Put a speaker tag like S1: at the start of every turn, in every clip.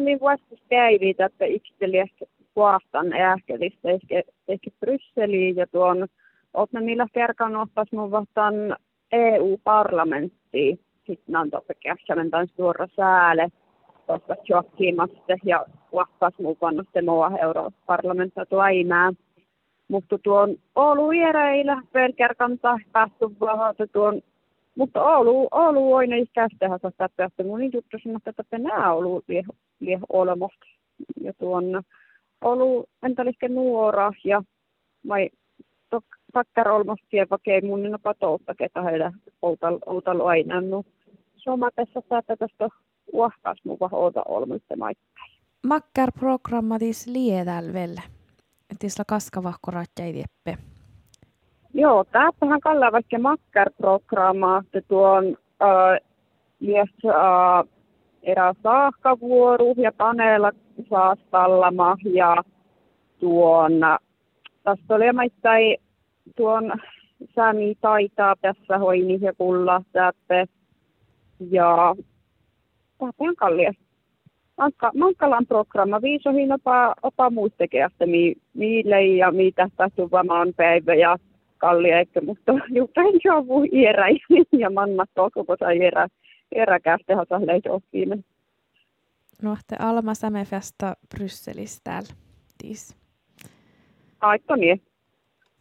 S1: niin vuosista päivitä, että ikteli ehkä kuahtan ähkelistä, ehkä, ehkä Brysseliin ja tuon, ootme millä kerkan ottais mun vastaan EU-parlamenttiin, sitten on totta kässämen tämän suora sääle, tuosta Joakimasta ja kuahtas mukana se mua europarlamenta tuaimää. Mutta tuon Oulu viereillä pelkärkan päästy vahvata tuon mutta Oulu, Oulu on ei kästehän saa että mun niin juttu sanoi, että nämä Oulu lieh, lieh olemasta. Ja tuon Oulu entäliske nuora ja vai takkar olmasta vaikka mun niin patoutta, ketä heillä outal aina. No, Soma tässä saattaa tästä uahkas mukaan outa olmista maittain.
S2: Makkar programmatis liedälvelle. Tisla kaskavahko ratjai dieppe.
S1: Joo, tässähän kalla vaikka makkar-programma, että tuon äh, mies äh, erä saahkavuoru ja paneella saastallama ja tuon, tästä oli maittain tuon sami taitaa tässä hoini ja kulla täppe ja on kallia. Mankkalan programma viisohin opa, opa muistekeästä mi, miille ja mitä tässä on päivä ja kallia, että mutta juuri joku iärä ja manna koko sai iärä, iärä käste hasa leitohkiimen.
S2: No, te Alma Sämefesta Brysselissä täällä. Tis.
S1: Aika niin.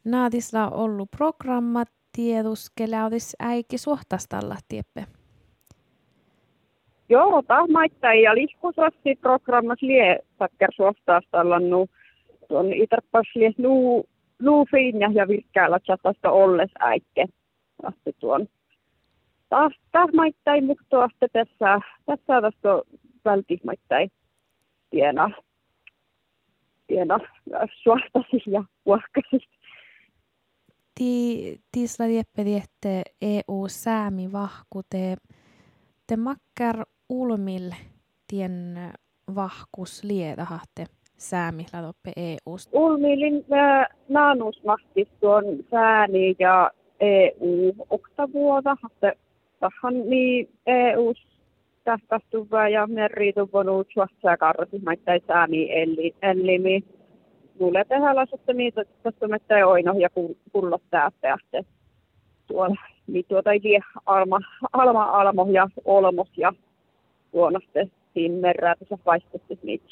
S2: Naatisla ollut programma tieduskele, olis äiki suhtastalla tieppe.
S1: Joo, tahmaittain ja lihkusassi programmas lie takker suhtastalla nu tuon itarpas lie nu luufiin ja virkkäällä chatasta olles äikke. Asti tuon. Taas, taas maittain mutta asti tässä, tässä tästä vältihmaittain tiena, tiena suostasi ja puhkasi.
S2: Ti, tisla dieppe että EU-säämi vahkute. Te makkar ulmil tien vahkus liedahatte säämillä toppe EU-sta?
S1: Ulmilin äh, naanusmahtis tuon sääni ja EU oktavuoda, että tähän niin EU tähtästuvä ja merriituvonut suossa karrasi maittain säämi eli ellimi. Mulle tehdään lasutta niitä, että me oino ja kullot tähtäjä. Tuolla, niin tuota ei alma, alma, almo ja olmos ja tuona sitten siinä merää tässä niitä